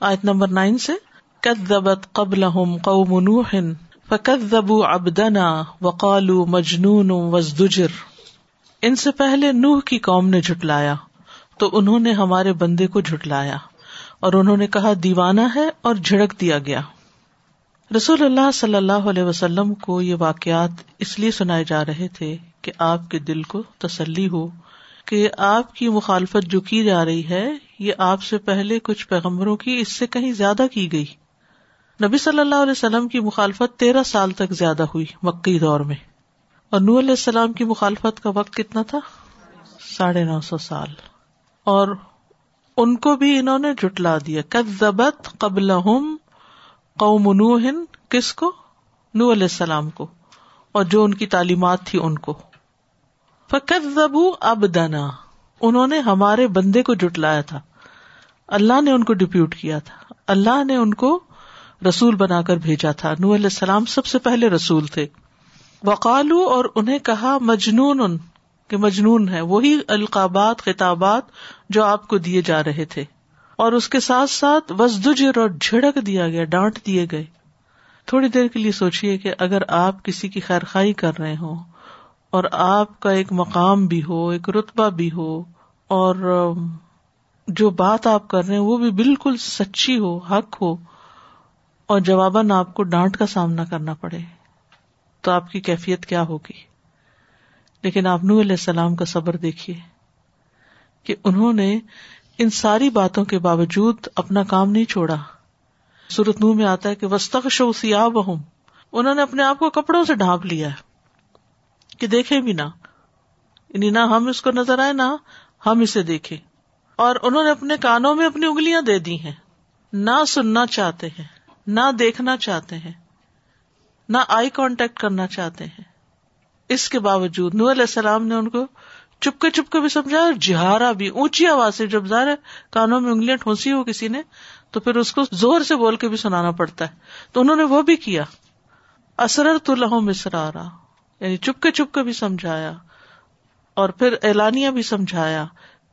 آیت number nine سے کدبت قبل قوم نوح فکذبوا عبدنا وقالوا مجنون وزدجر ان سے پہلے نوح کی قوم نے جھٹلایا، تو انہوں نے ہمارے بندے کو جھٹلایا، اور انہوں نے کہا، دیوانہ ہے اور جھڑک دیا گیا. رسول اللہ صلی اللہ علیہ وسلم کو یہ واقعات اس لیے سنائے جا رہے تھے کہ آپ کے دل کو تسلی ہو کہ آپ کی مخالفت جو کی جا رہی ہے، یہ آپ سے پہلے کچھ پیغمبروں کی اس سے کہیں زیادہ کی گئی۔ نبی صلی اللہ علیہ وسلم کی مخالفت تیرہ سال تک زیادہ ہوئی مکی دور میں۔ اور نور علیہ السلام کی مخالفت کا وقت کتنا تھا؟ ساڑھے نو سو سال۔ اور ان کو بھی انہوں نے جٹلا دیا۔ کبت قبل قوم نوح، کس کو؟ نو علیہ السلام کو۔ اور جو ان کی تعلیمات تھی ان کو۔ فکت زبو اب دنا انہوں نے ہمارے بندے کو جٹلایا تھا۔ اللہ نے ان کو ڈپیوٹ کیا تھا۔ اللہ نے ان کو رسول بنا کر بھیجا تھا۔ نو علیہ السلام سب سے پہلے رسول تھے۔ وقالو اور انہیں کہا مجنون کہ مجنون ہے وہی القابات، خطابات جو آپ کو دیے جا رہے تھے۔ اور اس کے ساتھ ساتھ وزدجر اور جھڑک دیا گیا، ڈانٹ دیے گئے۔ تھوڑی دیر کے لیے سوچیے کہ اگر آپ کسی کی خیر خائی کر رہے ہوں اور آپ کا ایک مقام بھی ہو، ایک رتبہ بھی ہو، اور جو بات آپ کر رہے ہیں وہ بھی بالکل سچی ہو، حق ہو، اور جواباً آپ کو ڈانٹ کا سامنا کرنا پڑے، تو آپ کی کیفیت کیا ہوگی؟ لیکن آپ نو علیہ السلام کا صبر دیکھیے کہ انہوں نے ان ساری باتوں کے باوجود اپنا کام نہیں چھوڑا۔ سورت نو میں آتا ہے کہ وسط شو ہوں انہوں نے اپنے آپ کو کپڑوں سے ڈھانپ لیا۔ ہے کہ دیکھے بھی نہ۔ یعنی نہ ہم اس کو نظر آئے، نہ ہم اسے دیکھے۔ اور انہوں نے اپنے کانوں میں اپنی انگلیاں دے دی ہیں۔ نہ سننا چاہتے ہیں، نہ دیکھنا چاہتے ہیں، نہ آئی کانٹیکٹ کرنا چاہتے ہیں۔ اس کے باوجود نور علیہ السلام نے ان کو چپکے چپکے بھی سمجھا اور جہارا بھی، اونچی آواز سے جب ظاہر کانوں میں انگلیاں ٹھونسی ہو کسی نے، تو پھر اس کو زور سے بول کے بھی سنانا پڑتا ہے۔ تو انہوں نے وہ بھی کیا۔ اسرر تو لہو مسرارا یعنی چپکے چپکے بھی سمجھایا اور پھر اعلانیہ بھی سمجھایا،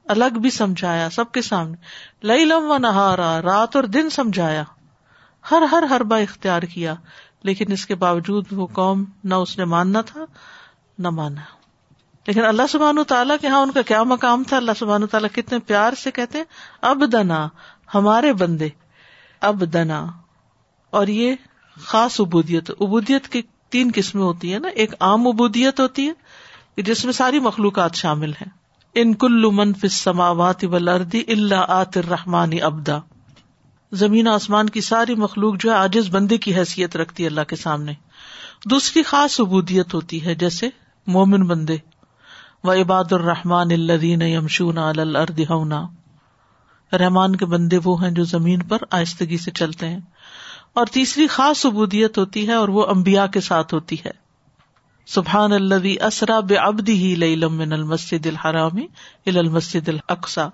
الگ بھی سمجھایا سب کے سامنے۔ لئی لم و نہارا، رات اور دن سمجھایا۔ ہر ہر ہر با اختیار کیا، لیکن اس کے باوجود وہ قوم نہ اس نے ماننا تھا، نہ مانا۔ لیکن اللہ سبحان تعالیٰ کے ہاں ان کا کیا مقام تھا؟ اللہ سبحان تعالیٰ کتنے پیار سے کہتے ہیں اب دنا ہمارے بندے اب دنا اور یہ خاص ابودیت ابودیت کی تین قسمیں ہوتی ہیں نا، ایک عام ابودیت ہوتی ہے جس میں ساری مخلوقات شامل ہیں۔ ان کل منف سماوات ولردی اللہ آت رحمانی ابدا زمین آسمان کی ساری مخلوق جو ہے آجز بندے کی حیثیت رکھتی ہے اللہ کے سامنے۔ دوسری خاص عبودیت ہوتی ہے، جیسے مومن بندے۔ و عباد الرحمان الدین یمشون الرد ہونا رحمان کے بندے وہ ہیں جو زمین پر آہستگی سے چلتے ہیں۔ اور تیسری خاص عبودیت ہوتی ہے اور وہ امبیا کے ساتھ ہوتی ہے۔ سبحان اللہ اسرا بے ابدی ہی لم المسد الحرامی ال المسد القسا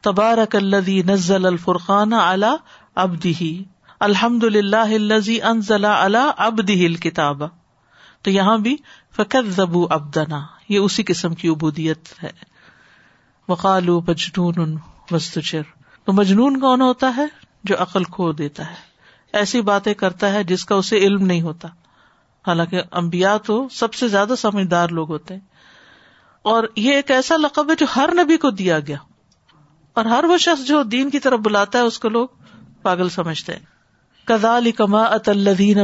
تبارک الذي نزل الفرقان على عبده۔ الحمد للہ الذي انزل على عبده الكتاب۔ تو یہاں بھی فقط زبو ابدنا یہ اسی قسم کی عبودیت ہے۔ وقالو مجنون وستچر تو مجنون کون ہوتا ہے؟ جو عقل کھو دیتا ہے۔ ایسی باتیں کرتا ہے جس کا اسے علم نہیں ہوتا۔ حالانکہ امبیا تو سب سے زیادہ سمجھدار لوگ ہوتے ہیں۔ اور یہ ایک ایسا لقب ہے جو ہر نبی کو دیا گیا۔ اور ہر وہ شخص جو دین کی طرف بلاتا ہے، اس کو لوگ پاگل سمجھتے ہیں۔ کدال کما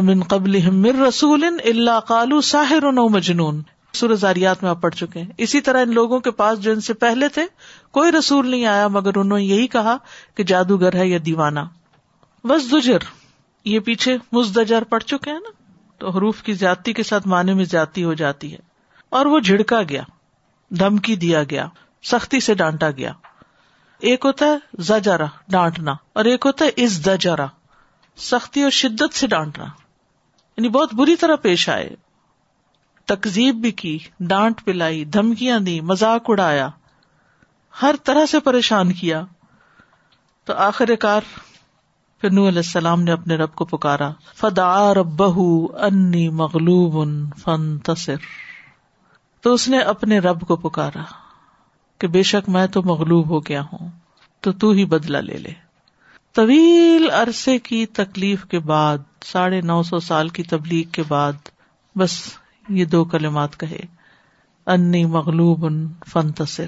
من قبل رسول اللہ کالو ساحر مجنون۔ سورزاریات میں آپ پڑھ چکے ہیں۔ اسی طرح ان لوگوں کے پاس جو ان سے پہلے تھے، کوئی رسول نہیں آیا، مگر انہوں نے یہی کہا کہ جادوگر ہے یا دیوانہ۔ بس دجر یہ پیچھے مزدجر پڑھ چکے ہیں نا، تو حروف کی زیادتی کے ساتھ معنی میں زیادتی ہو جاتی ہے۔ اور وہ جھڑکا گیا، دھمکی دیا گیا، سختی سے ڈانٹا گیا۔ ایک ہوتا ہے زجرا ڈانٹنا، اور ایک ہوتا ہے اس دجرا سختی اور شدت سے ڈانٹنا۔ یعنی بہت بری طرح پیش آئے۔ تکزیب بھی کی، ڈانٹ پلائی، دھمکیاں دی مزاق اڑایا، ہر طرح سے پریشان کیا۔ تو آخر کار پھر نو علیہ السلام نے اپنے رب کو پکارا فدا رب انی مغلوب فن تصر تو اس نے اپنے رب کو پکارا کہ بے شک میں تو مغلوب ہو گیا ہوں، تو تو ہی بدلا لے لے۔ طویل عرصے کی تکلیف کے بعد، ساڑھے نو سو سال کی تبلیغ کے بعد، بس یہ دو کلمات کہے انی مغلوب فنتصر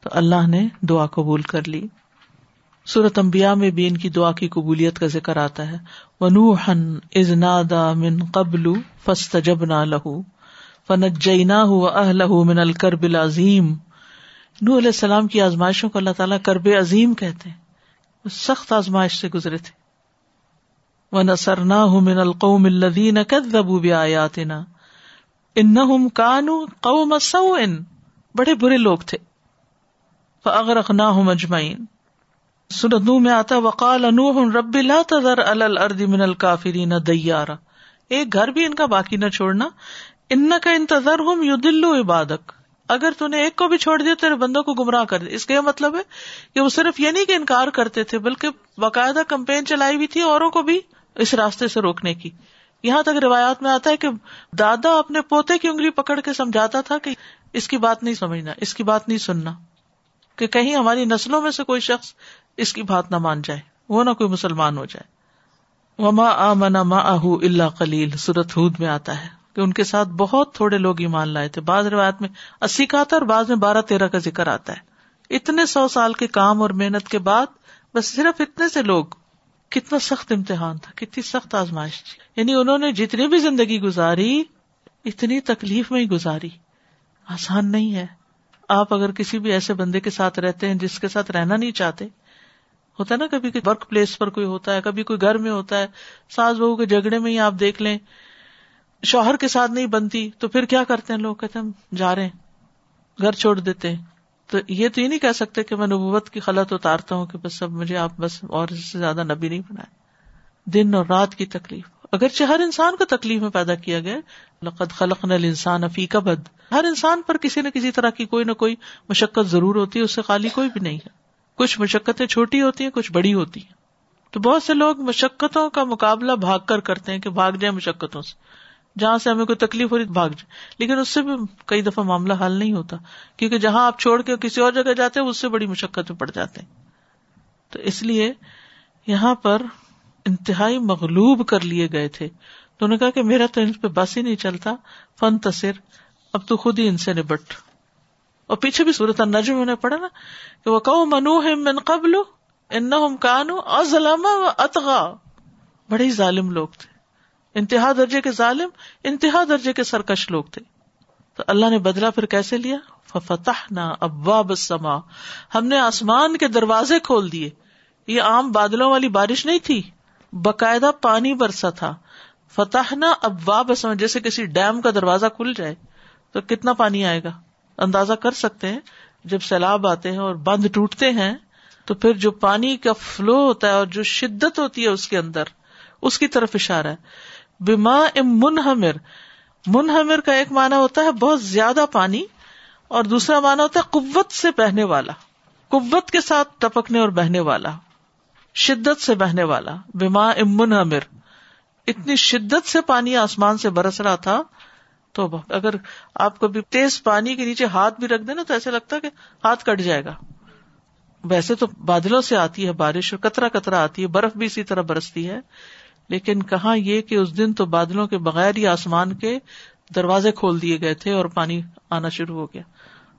تو اللہ نے دعا قبول کر لی۔ سورت امبیا میں بھی ان کی دعا کی قبولیت کا ذکر آتا ہے۔ ونوحن از نادا من قبل فسط جب نہ لہو فن جینا ہُو من الکرب العظیم نو علیہ السلام کی آزمائشوں کو اللہ تعالیٰ کرب عظیم کہتے ہیں۔ وہ سخت آزمائش سے گزرے تھے۔ وہ نسرنا من القوم الدین کدبو بیاتنا ان کانو قوم سوئن بڑے برے لوگ تھے۔ اگر اخنا ہوں مجمعین سورت نو میں آتا وقال انوح رب لا تذر علی الارض من الکافرین دیارا ایک گھر بھی ان کا باقی نہ چھوڑنا۔ ان کا انتظار ہوں یدلو عبادک۔ اگر تو نے ایک کو بھی چھوڑ دیا تیرے بندوں کو گمراہ کر دیا۔ اس کا یہ مطلب ہے کہ وہ صرف یہ نہیں کہ انکار کرتے تھے، بلکہ باقاعدہ کمپین چلائی ہوئی تھی اوروں کو بھی اس راستے سے روکنے کی۔ یہاں تک روایات میں آتا ہے کہ دادا اپنے پوتے کی انگلی پکڑ کے سمجھاتا تھا کہ اس کی بات نہیں سمجھنا، اس کی بات نہیں سننا۔ کہ کہیں ہماری نسلوں میں سے کوئی شخص اس کی بات نہ مان جائے، وہ نہ کوئی مسلمان ہو جائے۔ وما آ منا ما اہ اللہ کلیل سورت ہود میں آتا ہے کہ ان کے ساتھ بہت تھوڑے لوگ ایمان لائے تھے۔ بعض روایت میں اسی کا آتا اور بعض میں بارہ تیرہ کا ذکر آتا ہے۔ اتنے سو سال کے کام اور محنت کے بعد بس صرف اتنے سے لوگ، کتنا سخت امتحان تھا، کتنی سخت آزمائش تھی۔ یعنی انہوں نے جتنی بھی زندگی گزاری، اتنی تکلیف میں ہی گزاری۔ آسان نہیں ہے۔ آپ اگر کسی بھی ایسے بندے کے ساتھ رہتے ہیں جس کے ساتھ رہنا نہیں چاہتے ہوتا ہے نا کبھی ورک پلیس پر کوئی ہوتا ہے، کبھی کوئی گھر میں ہوتا ہے، ساس بہو کے جھگڑے میں ہی آپ دیکھ لیں، شوہر کے ساتھ نہیں بنتی، تو پھر کیا کرتے ہیں لوگ؟ کہتے ہیں جا رہے ہیں، گھر چھوڑ دیتے ہیں۔ تو یہ تو یہ نہیں کہہ سکتے کہ میں نبوت کی خلط اتارتا ہوں کہ بس اب مجھے آپ بس اور اس سے زیادہ نبی نہیں بنائے۔ دن اور رات کی تکلیف۔ اگرچہ ہر انسان کو تکلیف میں پیدا کیا گیا، لقد خلق نل انسان افی کا بد ہر انسان پر کسی نہ کسی طرح کی کوئی نہ کوئی مشقت ضرور ہوتی ہے، اس سے خالی کوئی بھی نہیں ہے۔ کچھ مشقتیں چھوٹی ہوتی ہیں، کچھ بڑی ہوتی ہیں۔ تو بہت سے لوگ مشقتوں کا مقابلہ بھاگ کر کرتے ہیں کہ بھاگ جائیں مشقتوں سے۔ جہاں سے ہمیں کوئی تکلیف ہو رہی بھاگ جائے لیکن اس سے بھی کئی دفعہ معاملہ حل نہیں ہوتا۔ کیونکہ جہاں آپ چھوڑ کے کسی اور جگہ جاتے ہیں، اس سے بڑی مشقت میں پڑ جاتے ہیں۔ تو اس لیے یہاں پر انتہائی مغلوب کر لیے گئے تھے۔ تو انہوں نے کہا کہ میرا تو ان پہ بس ہی نہیں چلتا۔ فن تصر، اب تو خود ہی ان سے نبٹ۔ اور پیچھے بھی صورت نجم نے پڑھا نا کہ وہ کہ منو من قبل ان کانو ازلم اتغا بڑے ہی ظالم لوگ تھے۔ انتہا درجے کے ظالم، انتہا درجے کے سرکش لوگ تھے۔ تو اللہ نے بدلا پھر کیسے لیا؟ فتح نہ ابواب السما ہم نے آسمان کے دروازے کھول دیے۔ یہ عام بادلوں والی بارش نہیں تھی۔ باقاعدہ پانی برسا تھا۔ فتح نہ ابواب السما جیسے کسی ڈیم کا دروازہ کھل جائے تو کتنا پانی آئے گا؟ اندازہ کر سکتے ہیں، جب سیلاب آتے ہیں اور بند ٹوٹتے ہیں، تو پھر جو پانی کا فلو ہوتا ہے اور جو شدت ہوتی ہے اس کے اندر، اس کی طرف اشارہ ہے۔ بیما ام منہمر منہمر کا ایک مانا ہوتا ہے بہت زیادہ پانی، اور دوسرا مانا ہوتا ہے قوت سے بہنے والا، قوت کے ساتھ ٹپکنے اور بہنے والا، شدت سے بہنے والا۔ بیما ام منہمر، اتنی شدت سے پانی آسمان سے برس رہا تھا تو اگر آپ کبھی تیز پانی کے نیچے ہاتھ بھی رکھ دیں نا تو ایسا لگتا ہے کہ ہاتھ کٹ جائے گا۔ ویسے تو بادلوں سے آتی ہے بارش اور کترا کترا آتی ہے، برف بھی اسی طرح برستی ہے۔ لیکن کہاں یہ کہ اس دن تو بادلوں کے بغیر ہی آسمان کے دروازے کھول دیے گئے تھے اور پانی آنا شروع ہو گیا۔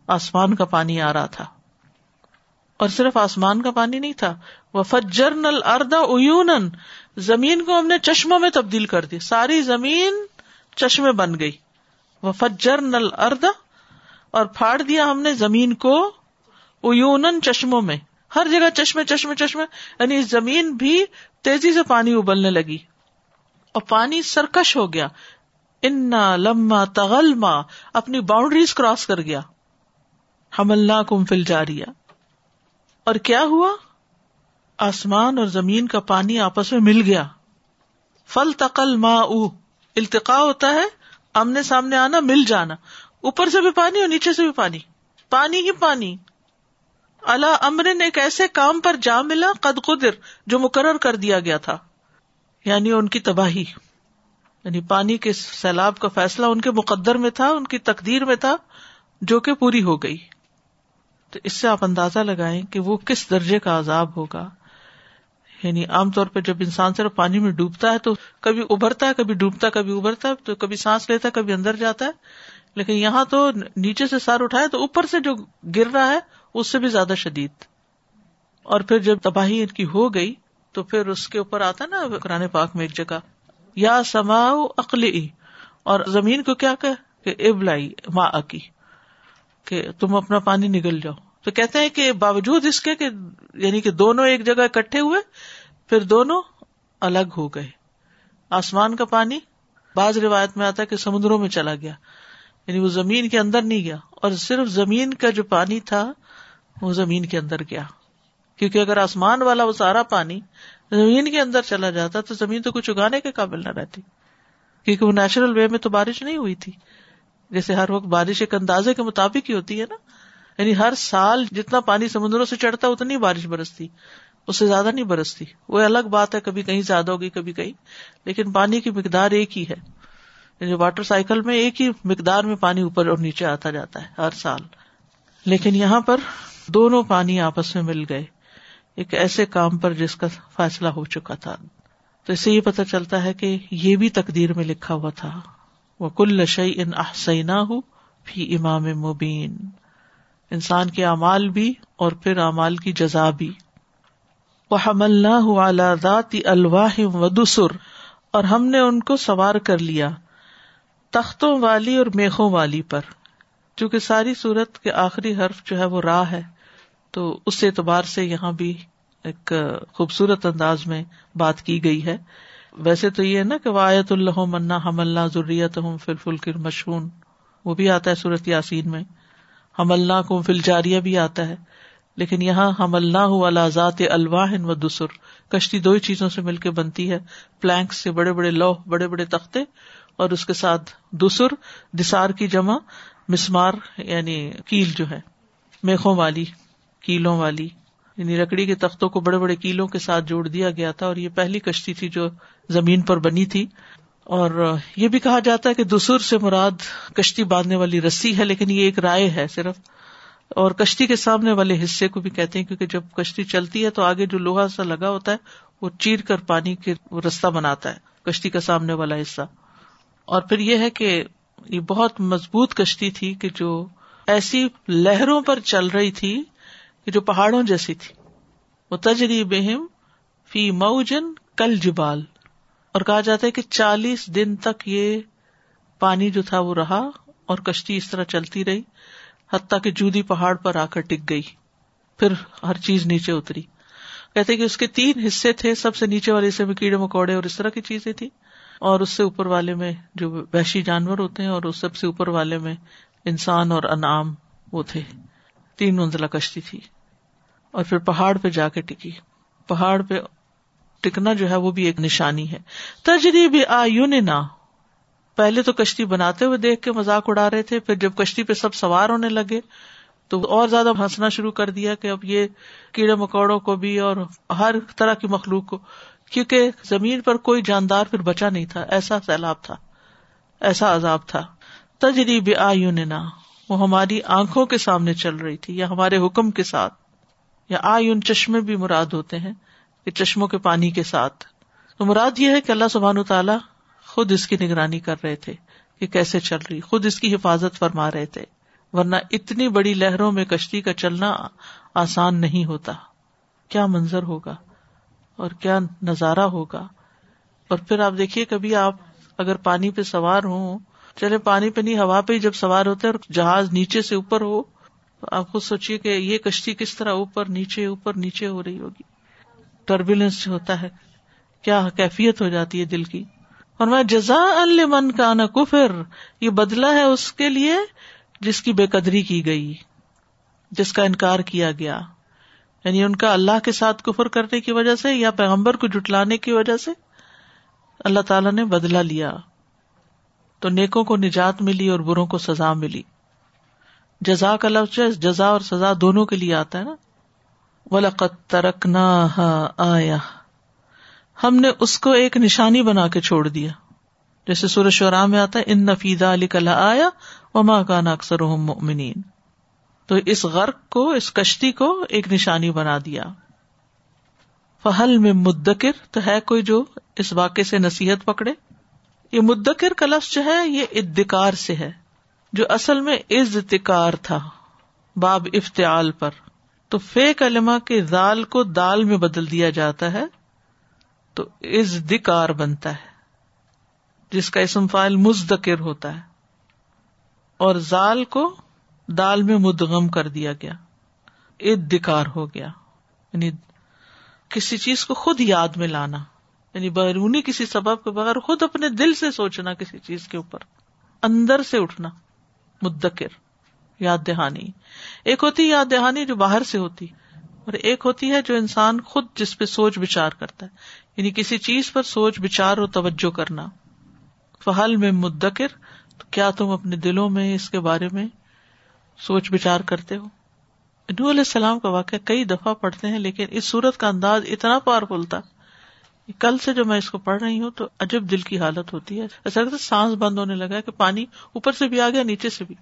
آسمان کا پانی آ رہا تھا۔ اور صرف آسمان کا پانی نہیں تھا۔ وہ فجر نل اردا زمین کو ہم نے چشموں میں تبدیل کر دی ساری زمین چشمے بن گئی۔ وہ فجر نل اردا اور پھاڑ دیا ہم نے زمین کو اون چشموں میں۔ ہر جگہ چشمے چشمے چشمے یعنی زمین بھی تیزی سے پانی ابلنے لگی۔ اور پانی سرکش ہو گیا۔ انا لما تغلما۔ اپنی باؤنڈریز کراس کر گیا۔ ہم اللہ کم فل جاریا اور کیا ہوا؟ آسمان اور زمین کا پانی آپس میں مل گیا۔ فل تقل ما التقا ہوتا ہے آمنے سامنے آنا، مل جانا۔ اوپر سے بھی پانی اور نیچے سے بھی پانی۔ پانی ہی پانی۔ اللہ امر نے ایک ایسے کام پر جا ملا، قد قدر، جو مقرر کر دیا گیا تھا۔ یعنی ان کی تباہی۔ یعنی پانی کے سیلاب کا فیصلہ ان کے مقدر میں تھا، ان کی تقدیر میں تھا، جو کہ پوری ہو گئی۔ تو اس سے آپ اندازہ لگائیں کہ وہ کس درجے کا عذاب ہوگا۔ یعنی عام طور پہ جب انسان صرف پانی میں ڈوبتا ہے تو کبھی ابھرتا ہے، کبھی ڈوبتا ہے کبھی ابھرتا ہے تو کبھی سانس لیتا ہے، کبھی اندر جاتا ہے۔ لیکن یہاں تو نیچے سے سر اٹھائے تو اوپر سے جو گر رہا ہے، اس سے بھی زیادہ شدید۔ اور پھر جب تباہی ان کی ہو گئی، تو پھر اس کے اوپر آتا نا قرآن پاک میں ایک جگہ، یا سما اقلی اور زمین کو کیا کہ ابلائی ماں کی، کہ تم اپنا پانی نگل جاؤ۔ تو کہتے ہیں کہ باوجود اس کے کہ یعنی کہ دونوں ایک جگہ اکٹھے ہوئے، پھر دونوں الگ ہو گئے۔ آسمان کا پانی بعض روایت میں آتا ہے کہ سمندروں میں چلا گیا یعنی وہ زمین کے اندر نہیں گیا، اور صرف زمین کا جو پانی تھا وہ زمین کے اندر گیا۔ کیونکہ اگر آسمان والا وہ سارا پانی زمین کے اندر چلا جاتا تو زمین تو کچھ اگانے کے قابل نہ رہتی۔ کیونکہ وہ نیچرل وے میں تو بارش نہیں ہوئی تھی۔ جیسے ہر وقت بارش ایک اندازے کے مطابق ہی ہوتی ہے نا۔ یعنی ہر سال جتنا پانی سمندروں سے چڑھتا اتنی بارش برستی۔ اس سے زیادہ نہیں برستی۔ وہ الگ بات ہے، کبھی کہیں زیادہ ہوگی، کبھی کہیں۔ لیکن پانی کی مقدار ایک ہی ہے۔ یعنی واٹر سائیکل میں ایک ہی مقدار میں پانی اوپر اور نیچے آتا جاتا ہے ہر سال۔ لیکن یہاں پر دونوں پانی آپس میں مل گئے۔ ایک ایسے کام پر جس کا فیصلہ ہو چکا تھا۔ تو اس سے یہ پتا چلتا ہے کہ یہ بھی تقدیر میں لکھا ہوا تھا۔ وہ کل شعی ان احسینا ہو فی امام مبین انسان کے اعمال بھی اور پھر اعمال کی جزا بھی۔ وہ الواہ و دسر اور ہم نے ان کو سوار کر لیا تختوں والی اور میخوں والی پر۔ چونکہ ساری صورت کے آخری حرف جو ہے وہ راہ ہے، تو اس اعتبار سے یہاں بھی ایک خوبصورت انداز میں بات کی گئی ہے۔ ویسے تو یہ ہے نا کہ وایت اللہ منا ہم اللہ ضروریت ہوں فل فل مشہور وہ بھی آتا ہے سورت یاسین میں۔ ہم اللہ کو فل جاریہ بھی آتا ہے۔ لیکن یہاں ہم اللہ والا ذات الواہن و دسر، کشتی دو ہی چیزوں سے مل کے بنتی ہے۔ پلانک سے بڑے بڑے لوہ بڑے بڑے تختے اور اس کے ساتھ دسر، دسار کی جمع، مسمار یعنی کیل جو ہے، میخوں والی، کیلوں والی۔ یعنی لکڑی کے تختوں کو بڑے بڑے کیلوں کے ساتھ جوڑ دیا گیا تھا اور یہ پہلی کشتی تھی جو زمین پر بنی تھی۔ اور یہ بھی کہا جاتا ہے کہ دسر سے مراد کشتی باندھنے والی رسی ہے، لیکن یہ ایک رائے ہے صرف۔ اور کشتی کے سامنے والے حصے کو بھی کہتے ہیں کیونکہ جب کشتی چلتی ہے تو آگے جو لوہا سا لگا ہوتا ہے، وہ چیر کر پانی کے رستہ بناتا ہے، کشتی کا سامنے والا حصہ۔ اور پھر یہ ہے کہ یہ بہت مضبوط کشتی تھی کہ جو ایسی لہروں پر چل رہی تھی کہ جو پہاڑوں جیسی تھی۔ وہ تجری بہم فی موجن کل جبال۔ اور کہا جاتا ہے کہ چالیس دن تک یہ پانی جو تھا وہ رہا اور کشتی اس طرح چلتی رہی، حتیٰ کہ جودی پہاڑ پر آ کر ٹک گئی، پھر ہر چیز نیچے اتری۔ کہتے کہ اس کے تین حصے تھے، سب سے نیچے والے حصے میں کیڑے مکوڑے اور اس طرح کی چیزیں تھی اور اس سے اوپر والے میں جو وحشی جانور ہوتے ہیں اور اس سب سے اوپر والے میں انسان اور انعام وہ تھے۔ تین منزلہ کشتی تھی۔ اور پھر پہاڑ پہ جا کے ٹکی۔ پہاڑ پہ ٹکنا جو ہے وہ بھی ایک نشانی ہے۔ تجری بھی آ نہ پہلے تو کشتی بناتے ہوئے دیکھ کے مزاق اڑا رہے تھے، پھر جب کشتی پہ سب سوار ہونے لگے تو اور زیادہ ہنسنا شروع کر دیا کہ اب یہ کیڑے مکوڑوں کو بھی اور ہر طرح کی مخلوق کو۔ کیونکہ زمین پر کوئی جاندار پھر بچا نہیں تھا، ایسا سیلاب تھا، ایسا عذاب تھا۔ تجری بھی آ نہ وہ ہماری آنکھوں کے سامنے چل رہی تھی یا ہمارے حکم کے ساتھ، یا آئین چشمے بھی مراد ہوتے ہیں۔ چشموں کے پانی کے ساتھ۔ تو مراد یہ ہے کہ اللہ سبحان تعالیٰ خود اس کی نگرانی کر رہے تھے کہ کیسے چل رہی، خود اس کی حفاظت فرما رہے تھے۔ ورنہ اتنی بڑی لہروں میں کشتی کا چلنا آسان نہیں ہوتا۔ کیا منظر ہوگا؟ اور کیا نظارہ ہوگا؟ اور پھر آپ دیکھیے، کبھی آپ اگر پانی پہ سوار ہوں، چلے پانی پہ نہیں، ہوا پہ ہی جب سوار ہوتے اور جہاز نیچے سے اوپر ہو، تو آپ خود سوچیے کہ یہ کشتی کس طرح اوپر، نیچے اوپر، نیچے ہو رہی ہوگی۔ ٹربولینس ہوتا ہے۔ کیا کیفیت ہو جاتی ہے دل کی؟ اور میں جزا المن کا نا کفر۔ یہ بدلا ہے اس کے لیے جس کی بے قدری کی گئی، جس کا انکار کیا گیا۔ یعنی ان کا اللہ کے ساتھ کفر کرنے کی وجہ سے یا پیغمبر کو جٹلانے کی وجہ سے؟ اللہ تعالی نے بدلا لیا۔ تو نیکوں کو نجات ملی اور بروں کو سزا ملی۔ جزا کا لفظ جزا اور سزا دونوں کے لیے آتا ہے نا۔ ولقت ترکنا آیا ہم نے اس کو ایک نشانی بنا کے چھوڑ دیا۔ جیسے سورج شورا میں آتا ہے، ان نفیدہ علی کلا آیا وما کانا اکثر تو اس غرق کو، اس کشتی کو ایک نشانی بنا دیا۔ فہل میں مدکر تو ہے کوئی جو اس واقعے سے نصیحت پکڑے۔ یہ مدکر کا لفظ جو ہے، یہ ادکار سے ہے، جو اصل میں ازتکار تھا، باب افتعال پر۔ تو فے کلمہ کے زال کو دال میں بدل دیا جاتا ہے تو از دکار بنتا ہے، جس کا اسم فائل مزدکر ہوتا ہے۔ اور زال کو دال میں مدغم کر دیا گیا۔ اد دکار ہو گیا۔ یعنی کسی چیز کو خود یاد میں لانا۔ یعنی بیرونی کسی سبب کے بغیر خود اپنے دل سے سوچنا کسی چیز کے اوپر۔ اندر سے اٹھنا۔ مدکر۔ یاد دہانی۔ ایک ہوتی یاد دہانی جو باہر سے ہوتی، اور ایک ہوتی ہے جو انسان خود جس پہ سوچ بچار کرتا ہے۔ یعنی کسی چیز پر سوچ بچار اور توجہ کرنا۔ فہل میں مدکر، تو کیا تم اپنے دلوں میں اس کے بارے میں سوچ بچار کرتے ہو؟ نو علیہ السلام کا واقعہ کئی دفعہ پڑھتے ہیں، لیکن اس صورت کا انداز اتنا پاورفل تھا کل سے جو میں اس کو پڑھ رہی ہوں تو عجب دل کی حالت ہوتی ہے۔ ایسا لگتا سانس بند ہونے لگا کہ پانی اوپر سے بھی آ گیا، نیچے سے بھی۔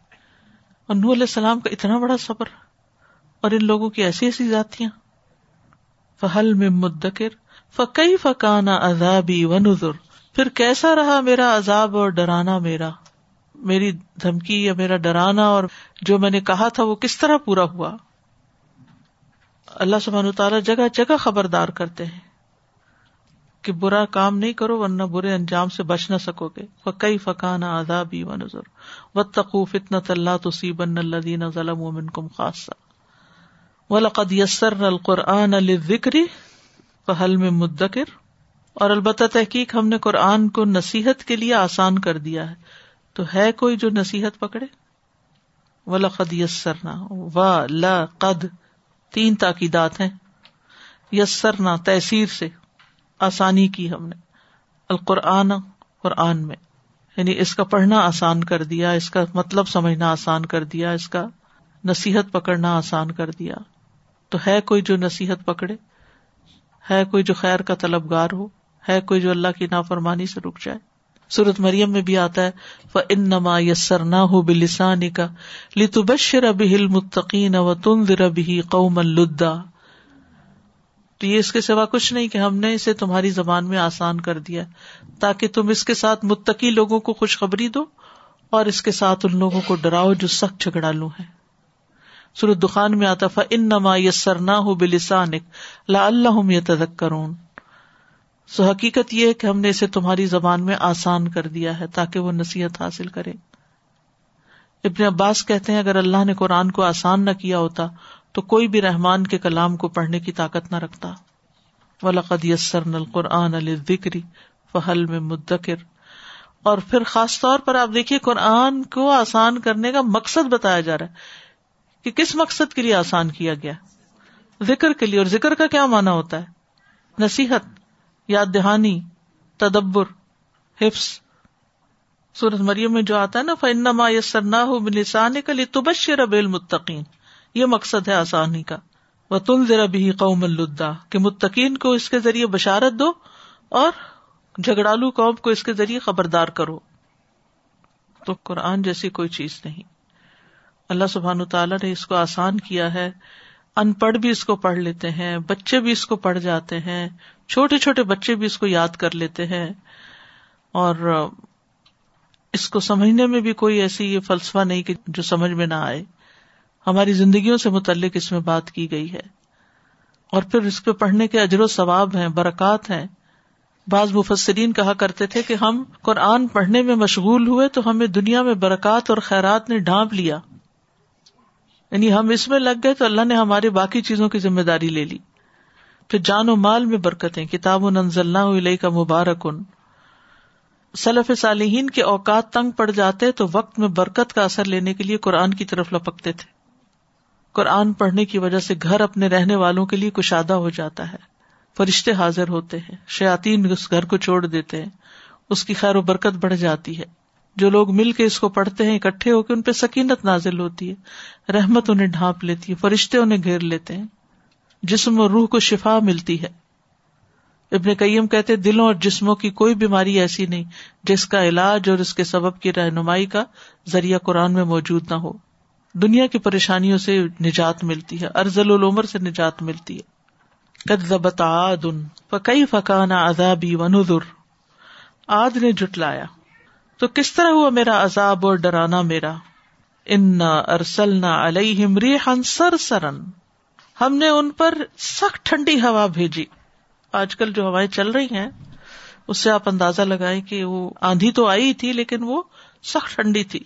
اور نور علیہ السلام کا اتنا بڑا صبر اور ان لوگوں کی ایسی ایسی ذاتیاں۔ فہل میں مدکر فقی فکانا عذابی و نظر پھر کیسا رہا میرا عذاب اور ڈرانا میرا؟ میری دھمکی یا میرا ڈرانا اور جو میں نے کہا تھا وہ کس طرح پورا ہوا؟ اللہ سبحانہ تعالیٰ جگہ جگہ خبردار کرتے ہیں۔ کہ برا کام نہیں کرو ورنہ برے انجام سے بچ نہ سکو گے۔ فقی فقانا آدابی و نظر و تقوف اتنا اللہ تو سی بن اللہ ظلم و من کم خاصہ۔ و لقد یسر القرآن الکری فہل میں مدکر۔ اور البتہ تحقیق ہم نے قرآن کو نصیحت کے لیے آسان کر دیا ہے۔ تو ہے کوئی جو نصیحت پکڑے؟ و یسرنا۔ و لا، قد، تین تاکیدات ہیں۔ یسرنا تحصیر سے۔ آسانی کی ہم نے۔ القرآن قرآن میں۔ یعنی اس کا پڑھنا آسان کر دیا، اس کا مطلب سمجھنا آسان کر دیا، اس کا نصیحت پکڑنا آسان کر دیا۔ تو ہے کوئی جو نصیحت پکڑے، ہے کوئی جو خیر کا طلبگار ہو، ہے کوئی جو اللہ کی نافرمانی سے رک جائے۔ سورت مریم میں بھی آتا ہے وہ ان نما یسر نہ ہو بلسانی کا لتبشر ابھی متقین و تنذر ابھی قوم الدا تو یہ اس کے سوا کچھ نہیں کہ ہم نے اسے تمہاری زبان میں آسان کر دیا تاکہ تم اس کے ساتھ متقی لوگوں کو خوشخبری دو اور اس کے ساتھ ان لوگوں کو ڈراؤ جو سخت جھگڑا لو ہے سورت دخان میں آتا فا ان نما یسر ہو بلسانک لا اللہ کرون سو حقیقت یہ ہے کہ ہم نے اسے تمہاری زبان میں آسان کر دیا ہے تاکہ وہ نصیحت حاصل کرے۔ ابن عباس کہتے ہیں، اگر اللہ نے قرآن کو آسان نہ کیا ہوتا تو کوئی بھی رحمان کے کلام کو پڑھنے کی طاقت نہ رکھتا۔ ولاقد یسر نل قرآن الکری فہل میں مدکر اور پھر خاص طور پر آپ دیکھیے قرآن کو آسان کرنے کا مقصد بتایا جا رہا ہے کہ کس مقصد کے لیے آسان کیا گیا؟ ذکر کے لیے۔ اور ذکر کا کیا مانا ہوتا ہے؟ نصیحت، یاد دہانی، تدبر، حفظ۔ سورت مریم میں جو آتا ہے نا فنما یسر نہ ہو بلسان کا لیے تبشر ابل متقین یہ مقصد ہے آسانی کا۔ وہ تم ذرا بھی قوم الدا کہ متقین کو اس کے ذریعے بشارت دو اور جھگڑالو قوم کو اس کے ذریعے خبردار کرو۔ تو قرآن جیسی کوئی چیز نہیں۔ اللہ سبحان تعالیٰ نے اس کو آسان کیا ہے۔ ان پڑھ بھی اس کو پڑھ لیتے ہیں، بچے بھی اس کو پڑھ جاتے ہیں، چھوٹے چھوٹے بچے بھی اس کو یاد کر لیتے ہیں۔ اور اس کو سمجھنے میں بھی کوئی ایسی یہ فلسفہ نہیں کہ جو سمجھ میں نہ آئے۔ ہماری زندگیوں سے متعلق اس میں بات کی گئی ہے۔ اور پھر اس پہ پڑھنے کے اجر و ثواب ہیں، برکات ہیں۔ بعض مفسرین کہا کرتے تھے کہ ہم قرآن پڑھنے میں مشغول ہوئے تو ہمیں دنیا میں برکات اور خیرات نے ڈھانپ لیا۔ یعنی ہم اس میں لگ گئے تو اللہ نے ہماری باقی چیزوں کی ذمہ داری لے لی۔ پھر جان و مال میں برکتیں، کتاب و ننزل علیہ کا مبارک ان سلف صالحین کے اوقات تنگ پڑ جاتے تو وقت میں برکت کا اثر لینے کے لیے قرآن کی طرف لپکتے تھے۔ قرآن پڑھنے کی وجہ سے گھر اپنے رہنے والوں کے لیے کشادہ ہو جاتا ہے۔ فرشتے حاضر ہوتے ہیں۔ شیاتین اس گھر کو چھوڑ دیتے ہیں۔ اس کی خیر و برکت بڑھ جاتی ہے۔ جو لوگ مل کے اس کو پڑھتے ہیں، اکٹھے ہو کے ان پہ سکینت نازل ہوتی ہے۔ رحمت انہیں ڈھانپ لیتی ہے، فرشتے انہیں گھیر لیتے ہیں۔ جسم اور روح کو شفا ملتی ہے۔ ابن قیم کہتے دلوں اور جسموں کی کوئی بیماری ایسی نہیں جس کا علاج اور اس کے سبب کی رہنمائی کا ذریعہ قرآن میں موجود نہ ہو۔ دنیا کی پریشانیوں سے نجات ملتی ہے ارزل العمر سے نجات ملتی ہے۔ کدبت آد ان فکئی فکانا عذابی و نذر آد نے جٹلایا تو کس طرح ہوا میرا عذاب اور ڈرانا میرا؟ انا ارسلنا علیہم ریحا سرسرن ہم نے ان پر سخت ٹھنڈی ہوا بھیجی۔ آج کل جو ہوائیں چل رہی ہیں، اس سے آپ اندازہ لگائیں کہ وہ آندھی تو آئی تھی، لیکن وہ سخت ٹھنڈی تھی۔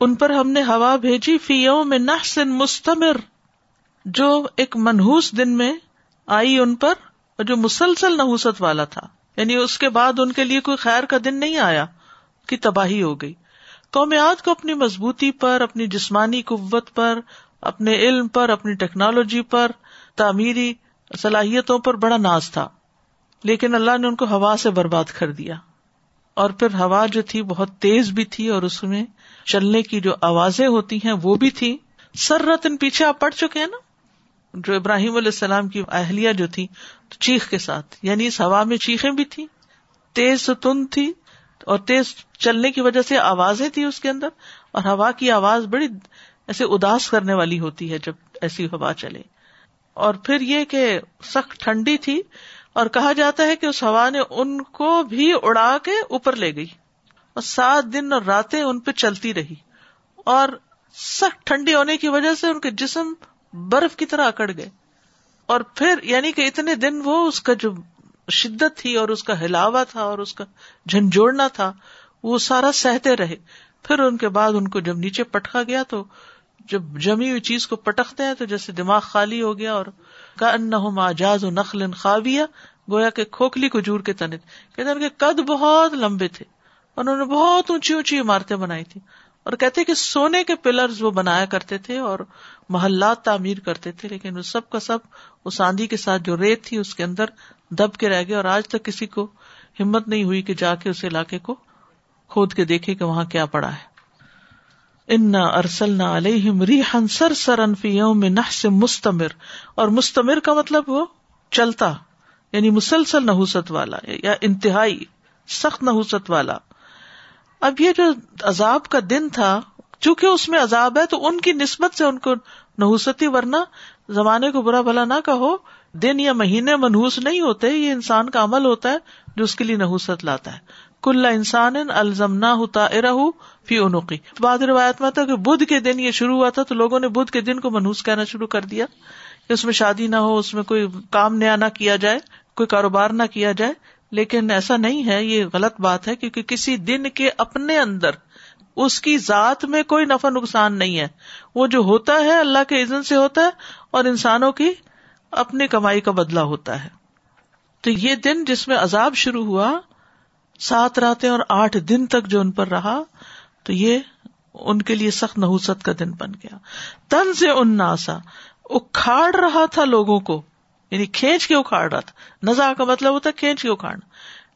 ان پر ہم نے ہوا بھیجی فیو میں نحسن مستمر۔ جو ایک منہوس دن میں آئی ان پر اور جو مسلسل نحوست والا تھا۔ یعنی اس کے بعد ان کے لیے کوئی خیر کا دن نہیں آیا کہ تباہی ہو گئی۔ قومیات کو اپنی مضبوطی پر، اپنی جسمانی قوت پر، اپنے علم پر، اپنی ٹیکنالوجی پر، تعمیری صلاحیتوں پر بڑا ناز تھا۔ لیکن اللہ نے ان کو ہوا سے برباد کر دیا۔ اور پھر ہوا جو تھی بہت تیز بھی تھی اور اس میں چلنے کی جو آوازیں ہوتی ہیں وہ بھی تھی سر رتن پیچھے آپ پڑ چکے ہیں نا؟ جو ابراہیم علیہ السلام کی اہلیہ جو تھی چیخ کے ساتھ یعنی اس ہوا میں چیخیں بھی تھی تیز تند تھی اور تیز چلنے کی وجہ سے آوازیں تھی اس کے اندر، اور ہوا کی آواز بڑی ایسے اداس کرنے والی ہوتی ہے جب ایسی ہوا چلے۔ اور پھر یہ کہ سخت ٹھنڈی تھی، اور کہا جاتا ہے کہ اس ہوا نے ان کو بھی اڑا کے اوپر لے گئی۔ اور سات دن اور راتیں ان پہ چلتی رہی اور سخت ٹھنڈی ہونے کی وجہ سے ان کے جسم برف کی طرح اکڑ گئے اور پھر یعنی کہ اتنے دن وہ اس کا جو شدت تھی اور اس کا ہلاوا تھا اور اس کا جھنجھوڑنا تھا، وہ سارا سہتے رہے۔ پھر ان کے بعد ان کو جب نیچے پٹکا گیا تو جب جمی ہوئی چیز کو پٹکتے ہیں تو جیسے دماغ خالی ہو گیا اور کا ان آجاز و نخل خاویہ، گویا کے کھوکھلی کھجور کے تنت کہتے ان کے قد بہت لمبے تھے۔ انہوں نے بہت اونچی اونچی عمارتیں بنائی تھی اور کہتے کہ سونے کے پلرز وہ بنایا کرتے تھے اور محلات تعمیر کرتے تھے، لیکن اس سب کا سب اس آندھی کے ساتھ جو ریت تھی اس کے اندر دب کے رہ گئے اور آج تک کسی کو ہمت نہیں ہوئی کہ جا کے اس علاقے کو کھود کے دیکھے کہ وہاں کیا پڑا ہے۔ انا ارسل نہ علیہ سر سر میں نہ سے مستمر۔ اور مستمر کا مطلب وہ چلتا یعنی مسلسل نحوست والا یا انتہائی سخت نحوست والا۔ اب یہ جو عذاب کا دن تھا، چونکہ اس میں عذاب ہے، تو ان کی نسبت سے ان کو نحوستی، ورنہ زمانے کو برا بھلا نہ کہو، دن یا مہینے منہوس نہیں ہوتے، یہ انسان کا عمل ہوتا ہے جو اس کے لیے نحوست لاتا ہے۔ کل انسان الزمنا ہوتا ارہ فی انوقی بعد روایت میں تھا کہ بدھ کے دن یہ شروع ہوا تھا، تو لوگوں نے بدھ کے دن کو منہوس کہنا شروع کر دیا کہ اس میں شادی نہ ہو، اس میں کوئی کام نیا نہ کیا جائے، کوئی کاروبار نہ کیا جائے۔ لیکن ایسا نہیں ہے، یہ غلط بات ہے کیونکہ کسی دن کے اپنے اندر اس کی ذات میں کوئی نفع نقصان نہیں ہے۔ وہ جو ہوتا ہے اللہ کے عزن سے ہوتا ہے اور انسانوں کی اپنی کمائی کا بدلا ہوتا ہے۔ تو یہ دن جس میں عذاب شروع ہوا، سات راتیں اور آٹھ دن تک جو ان پر رہا، تو یہ ان کے لیے سخت نحوست کا دن بن گیا۔ تن سے ان ناسا اکھاڑ رہا تھا لوگوں کو۔ یعنی کھینچ کے اکھاڑ رہا تھا۔ نزا کا مطلب ہوتا ہے کھینچ کے اکھاڑنا۔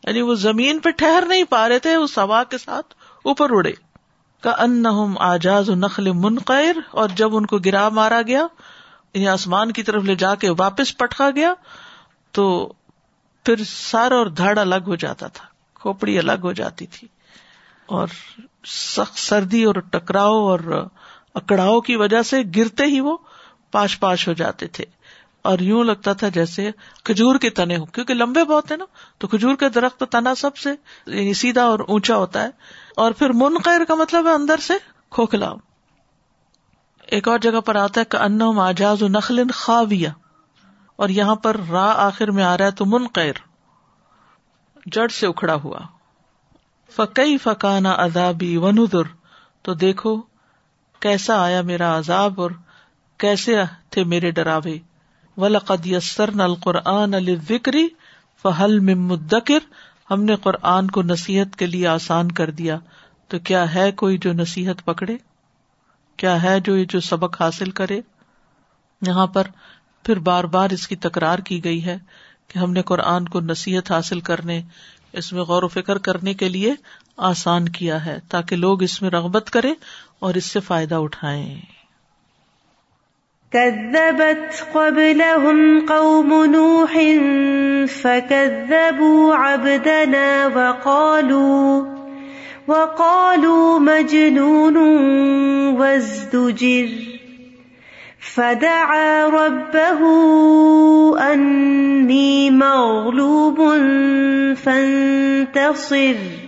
یعنی وہ زمین پہ ٹھہر نہیں پا رہے تھے اس ہوا کے ساتھ اوپر اڑے۔ کا ان آجاز نخل منقیر، اور جب ان کو گرا مارا گیا یعنی آسمان کی طرف لے جا کے واپس پٹکا گیا، تو پھر سر اور دھڑ الگ ہو جاتا تھا، کھوپڑی الگ ہو جاتی تھی۔ اور سخت سردی اور ٹکراؤ اور اکڑاؤ کی وجہ سے گرتے ہی وہ پاش پاش ہو جاتے تھے۔ اور یوں لگتا تھا جیسے کھجور کے تنے ہو کیونکہ لمبے بہت ہے نا، تو کھجور کے درخت تنا سب سے یعنی سیدھا اور اونچا ہوتا ہے۔ اور پھر منقیر کا مطلب ہے اندر سے کھوکھلا۔ ایک اور جگہ پر آتا ہے کہ ان آجاز نخل خاویہ۔ اور یہاں پر را آخر میں آ رہا ہے تو منقیر جڑ سے اکھڑا ہوا۔ فقی فکانا ادابی ونودر تو دیکھو کیسا آیا میرا عذاب اور کیسے تھے میرے ڈراوے۔ ولقد یسرنا القرآن الذکری فہل من مدکر ہم نے قرآن کو نصیحت کے لیے آسان کر دیا۔ تو کیا ہے کوئی جو نصیحت پکڑے؟ کیا ہے جو یہ جو سبق حاصل کرے؟ یہاں پر پھر بار بار اس کی تکرار کی گئی ہے کہ ہم نے قرآن کو نصیحت حاصل کرنے، اس میں غور و فکر کرنے کے لیے آسان کیا ہے تاکہ لوگ اس میں رغبت کرے اور اس سے فائدہ اٹھائیں۔ كذبت قبلهم قوم نوح فكذبوا عبدنا وقالوا وقالوا مجنون وازدجر فدعا ربه أني مغلوب فانتصر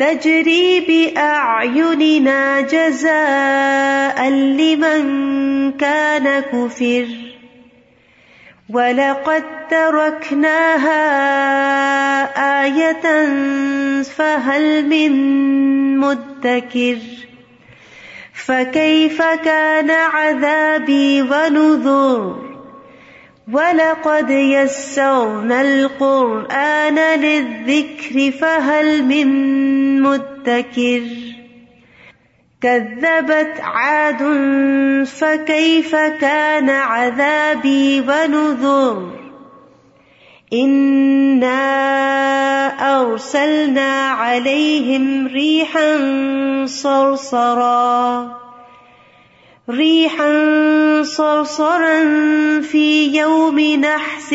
تجري بأعيننا جزاء لمن كان كفر. ولقد تركناها آية فهل من مدكر. فكيف كان عذابي ونذر؟ ولقد يسرنا القرآن للذكر فهل من مدكر كذبت عاد فكيف كان عذابي ونذر۔ إنا أرسلنا عليهم ريحا صرصرا۔ ريحا صرصرا في يوم نحس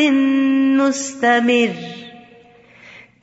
مستمر۔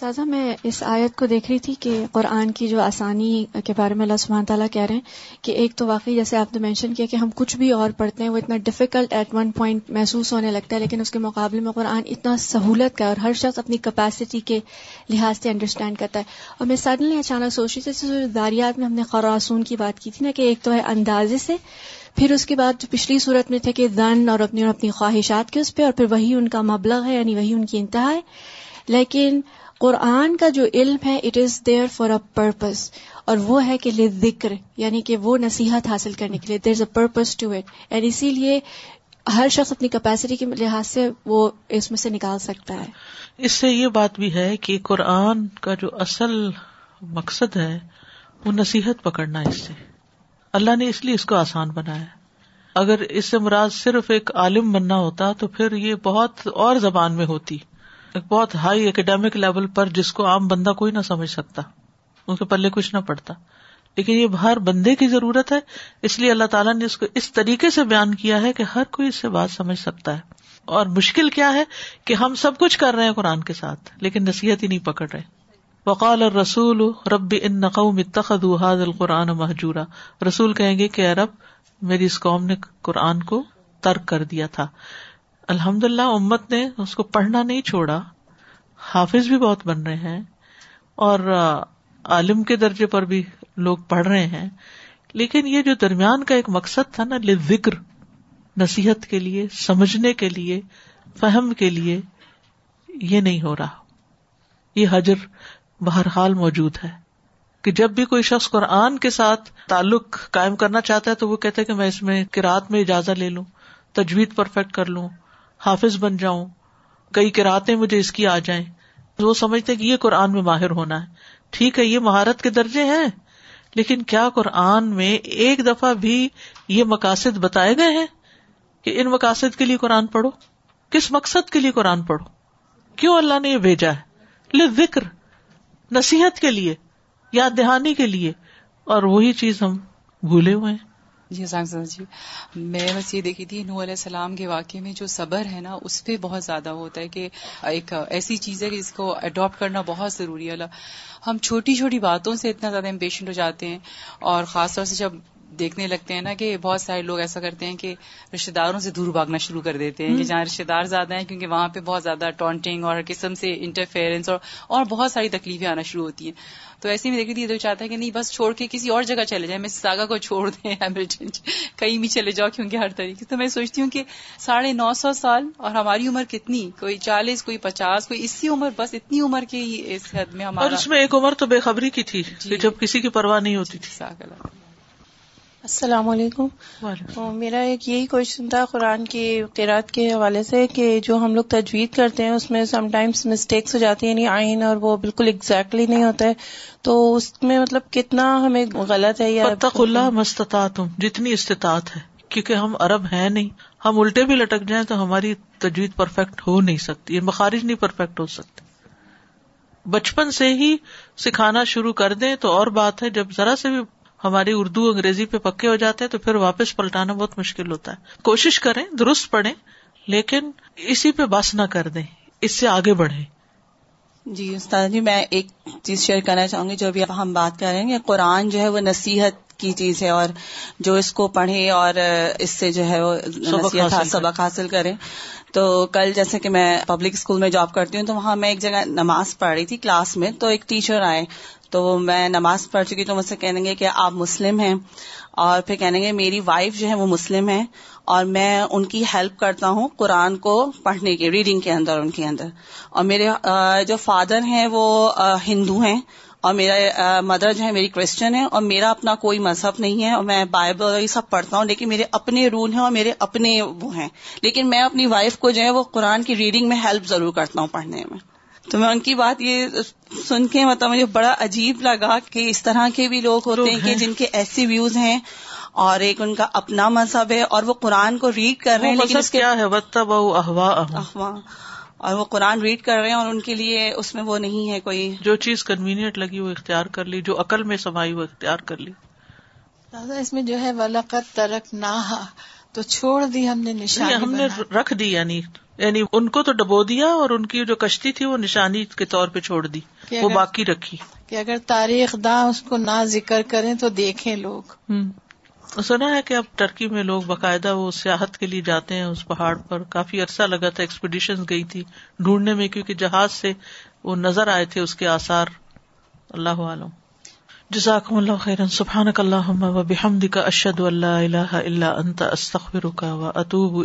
سازا میں اس آیت کو دیکھ رہی تھی کہ قرآن کی جو آسانی کے بارے میں اللہ سبحانہ تعالیٰ کہہ رہے ہیں کہ ایک تو واقعی جیسے آپ نے مینشن کیا کہ ہم کچھ بھی اور پڑھتے ہیں، وہ اتنا ڈفیکلٹ ایٹ ون پوائنٹ محسوس ہونے لگتا ہے، لیکن اس کے مقابلے میں قرآن اتنا سہولت کا ہے اور ہر شخص اپنی کیپیسٹی کے لحاظ سے انڈرسٹینڈ کرتا ہے۔ اور میں سڈنلی اچانک سوچ رہی تھی داریات میں ہم نے خوراسون کی بات کی تھی نا کہ ایک تو ہے اندازے سے، پھر اس کے بعد جو پچھلی صورت میں تھے کہ دن اور اپنی اور اپنی خواہشات کے اس پہ اور پھر وہی ان کا مبلغ ہے یعنی وہی ان کی انتہا ہے۔ لیکن قرآن کا جو علم ہے it is there for a purpose اور وہ ہے کہ ذکر یعنی کہ وہ نصیحت حاصل کرنے کے لیے there is a purpose to it and اسی لیے ہر شخص اپنی کیپیسٹی کے لحاظ سے وہ اس میں سے نکال سکتا ہے۔ اس سے یہ بات بھی ہے کہ قرآن کا جو اصل مقصد ہے، وہ نصیحت پکڑنا اس سے۔ اللہ نے اس لیے اس کو آسان بنایا۔ اگر اس سے مراد صرف ایک عالم بننا ہوتا تو پھر یہ بہت اور زبان میں ہوتی۔ ایک بہت ہائی اکیڈیمک لیول پر جس کو عام بندہ کوئی نہ سمجھ سکتا، ان کے پلے کچھ نہ پڑتا۔ لیکن یہ ہر بندے کی ضرورت ہے، اس لیے اللہ تعالیٰ نے اس کو اس طریقے سے بیان کیا ہے کہ ہر کوئی اس سے بات سمجھ سکتا ہے۔ اور مشکل کیا ہے کہ ہم سب کچھ کر رہے ہیں قرآن کے ساتھ، لیکن نصیحت ہی نہیں پکڑ رہے۔ وقال اور رسول رب ان نقوم اتخذ حاض القرآن محجورا رسول کہیں گے کہ ارب میری اس قوم نے قرآن کو ترک کر دیا تھا۔ الحمد للہ امت نے اس کو پڑھنا نہیں چھوڑا۔ حافظ بھی بہت بن رہے ہیں اور عالم کے درجے پر بھی لوگ پڑھ رہے ہیں۔ لیکن یہ جو درمیان کا ایک مقصد تھا نا ذکر نصیحت کے لیے، سمجھنے کے لیے، فہم کے لیے، یہ نہیں ہو رہا۔ یہ حجر بہرحال موجود ہے۔ کہ جب بھی کوئی شخص قرآن کے ساتھ تعلق قائم کرنا چاہتا ہے تو وہ کہتے کہ میں اس میں کراط میں اجازت لے لوں، تجوید پرفیکٹ کر لوں۔ حافظ بن جاؤں، کئی کراطیں مجھے اس کی آ جائیں۔ وہ سمجھتے کہ یہ قرآن میں ماہر ہونا ہے۔ ٹھیک ہے، یہ مہارت کے درجے ہیں، لیکن کیا قرآن میں ایک دفعہ بھی یہ مقاصد بتائے گئے ہیں کہ ان مقاصد کے لیے قرآن پڑھو؟ کس مقصد کے لیے قرآن پڑھو؟ کیوں اللہ نے یہ بھیجا ہے؟ ذکر نصیحت کے لیے، یاد دہانی کے لیے، اور وہی چیز ہم بھولے ہوئے ہیں۔ جی جی میں بس یہ دیکھی تھی نور علیہ السلام کے واقعے میں جو صبر ہے نا، اس پہ بہت زیادہ ہوتا ہے کہ ایک ایسی چیز ہے کہ اس کو اڈاپٹ کرنا بہت ضروری ہے۔ ہم چھوٹی چھوٹی باتوں سے اتنا زیادہ امپیشنٹ ہو جاتے ہیں اور خاص طور سے جب دیکھنے لگتے ہیں نا کہ بہت سارے لوگ ایسا کرتے ہیں کہ رشتے داروں سے دور بھاگنا شروع کر دیتے ہیں کہ جہاں رشتے دار زیادہ ہیں کیونکہ وہاں پہ بہت زیادہ ٹونٹنگ اور قسم سے انٹرفیئرنس اور اور بہت ساری تکلیفیں آنا شروع ہوتی ہیں۔ تو ایسے میں دیکھ رہی تھی تو چاہتا ہے کہ نہیں بس چھوڑ کے کسی اور جگہ چلے جائیں۔ میں ساگا کو چھوڑ دیں ہیملٹن کہیں بھی چلے جاؤ کیونکہ ہر طریقے تو میں سوچتی ہوں کہ ساڑھے نو سو سال اور ہماری عمر کتنی؟ کوئی چالیس کوئی پچاس کوئی اسی عمر بس اتنی عمر کی اس حد میں ہمارا اور اس میں ایک عمر تو بے خبری کی تھی جی۔ جب کسی کی پرواہ نہیں ہوتی تھی۔ السلام علیکم۔ میرا ایک یہی کوشچن تھا قرآن کی قیرات کے حوالے سے کہ جو ہم لوگ تجوید کرتے ہیں اس میں سم ٹائمس مسٹیکس ہو جاتی ہیں یعنی آئین اور وہ بالکل ایگزیکٹلی نہیں ہوتا ہے۔ تو اس میں مطلب کتنا ہمیں غلط ہے یا اللہ مستطاعت جتنی استطاعت ہے کیونکہ ہم عرب ہیں نہیں۔ ہم الٹے بھی لٹک جائیں تو ہماری تجوید پرفیکٹ ہو نہیں سکتی مخارج نہیں پرفیکٹ ہو سکتے بچپن سے ہی سکھانا شروع کر دیں تو اور بات ہے جب ذرا سے بھی ہماری اردو انگریزی پہ پکے ہو جاتے ہیں تو پھر واپس پلٹانا بہت مشکل ہوتا ہے۔ کوشش کریں درست پڑھیں لیکن اسی پہ بس نہ کر دیں۔ اس سے آگے بڑھے جی استاد جی میں ایک چیز شیئر کرنا چاہوں گی۔ جو بھی ہم بات کر رہے ہیں قرآن جو ہے وہ نصیحت کی چیز ہے اور جو اس کو پڑھے اور اس سے جو ہے وہ نصیحت سبق حاصل کرے تو کل جیسے کہ میں پبلک اسکول میں جاب کرتی ہوں تو وہاں میں ایک جگہ نماز پڑھ رہی تھی کلاس میں تو ایک ٹیچر آئے۔ تو میں نماز پڑھ چکی تو مجھ سے کہیں گے کہ آپ مسلم ہیں۔ اور پھر کہیں گے میری وائف جو ہے وہ مسلم ہے۔ اور میں ان کی ہیلپ کرتا ہوں قرآن کو پڑھنے کی ریڈنگ کے اندر، ان کے اندر۔ اور میرے جو فادر ہیں وہ ہندو ہیں۔ اور میرا مدر جو ہے میری کرسچن ہے۔ اور میرا اپنا کوئی مذہب نہیں ہے۔ اور میں بائبل اور یہ سب پڑھتا ہوں، لیکن میرے اپنے رول ہیں اور میرے اپنے وہ ہیں۔ لیکن میں اپنی وائف کو جو ہے وہ قرآن کی ریڈنگ میں ہیلپ ضرور کرتا ہوں پڑھنے میں۔ تو میں ان کی بات یہ سن کے مطلب مجھے بڑا عجیب لگا کہ اس طرح کے بھی لوگ ہوتے ہیں کہ جن کے ایسے ویوز ہیں اور ایک ان کا اپنا مذہب ہے اور وہ قرآن کو ریڈ کر رہے ہیں لیکن کیا ہے؟ احوا اور وہ قرآن ریڈ کر رہے ہیں اور ان کے لیے اس میں وہ نہیں ہے کوئی۔ جو چیز کنوینئنٹ لگی وہ اختیار کر لی جو عقل میں سمائی وہ اختیار کر لی۔ اس میں جو ہے ولاقت ترک نہ تو چھوڑ دی ہم نے نشانی ہم نے رکھ دی یعنی یعنی ان کو تو ڈبو دیا اور ان کی جو کشتی تھی وہ نشانی کے طور پہ چھوڑ دی وہ باقی رکھی۔ کہ اگر تاریخ داں اس کو نہ ذکر کریں تو دیکھیں لوگ۔ سنا ہے کہ اب ٹرکی میں لوگ باقاعدہ وہ سیاحت کے لیے جاتے ہیں اس پہاڑ پر۔ کافی عرصہ لگا تھا ایکسپیڈیشن گئی تھی ڈھونڈنے میں کیونکہ جہاز سے وہ نظر آئے تھے اس کے آسار اللہ عالم۔ جزاکم اللہ خیرن سبحان اللہ و بحمد کا اشد اللہ اللہ اللہ انت استخر کا و اطوب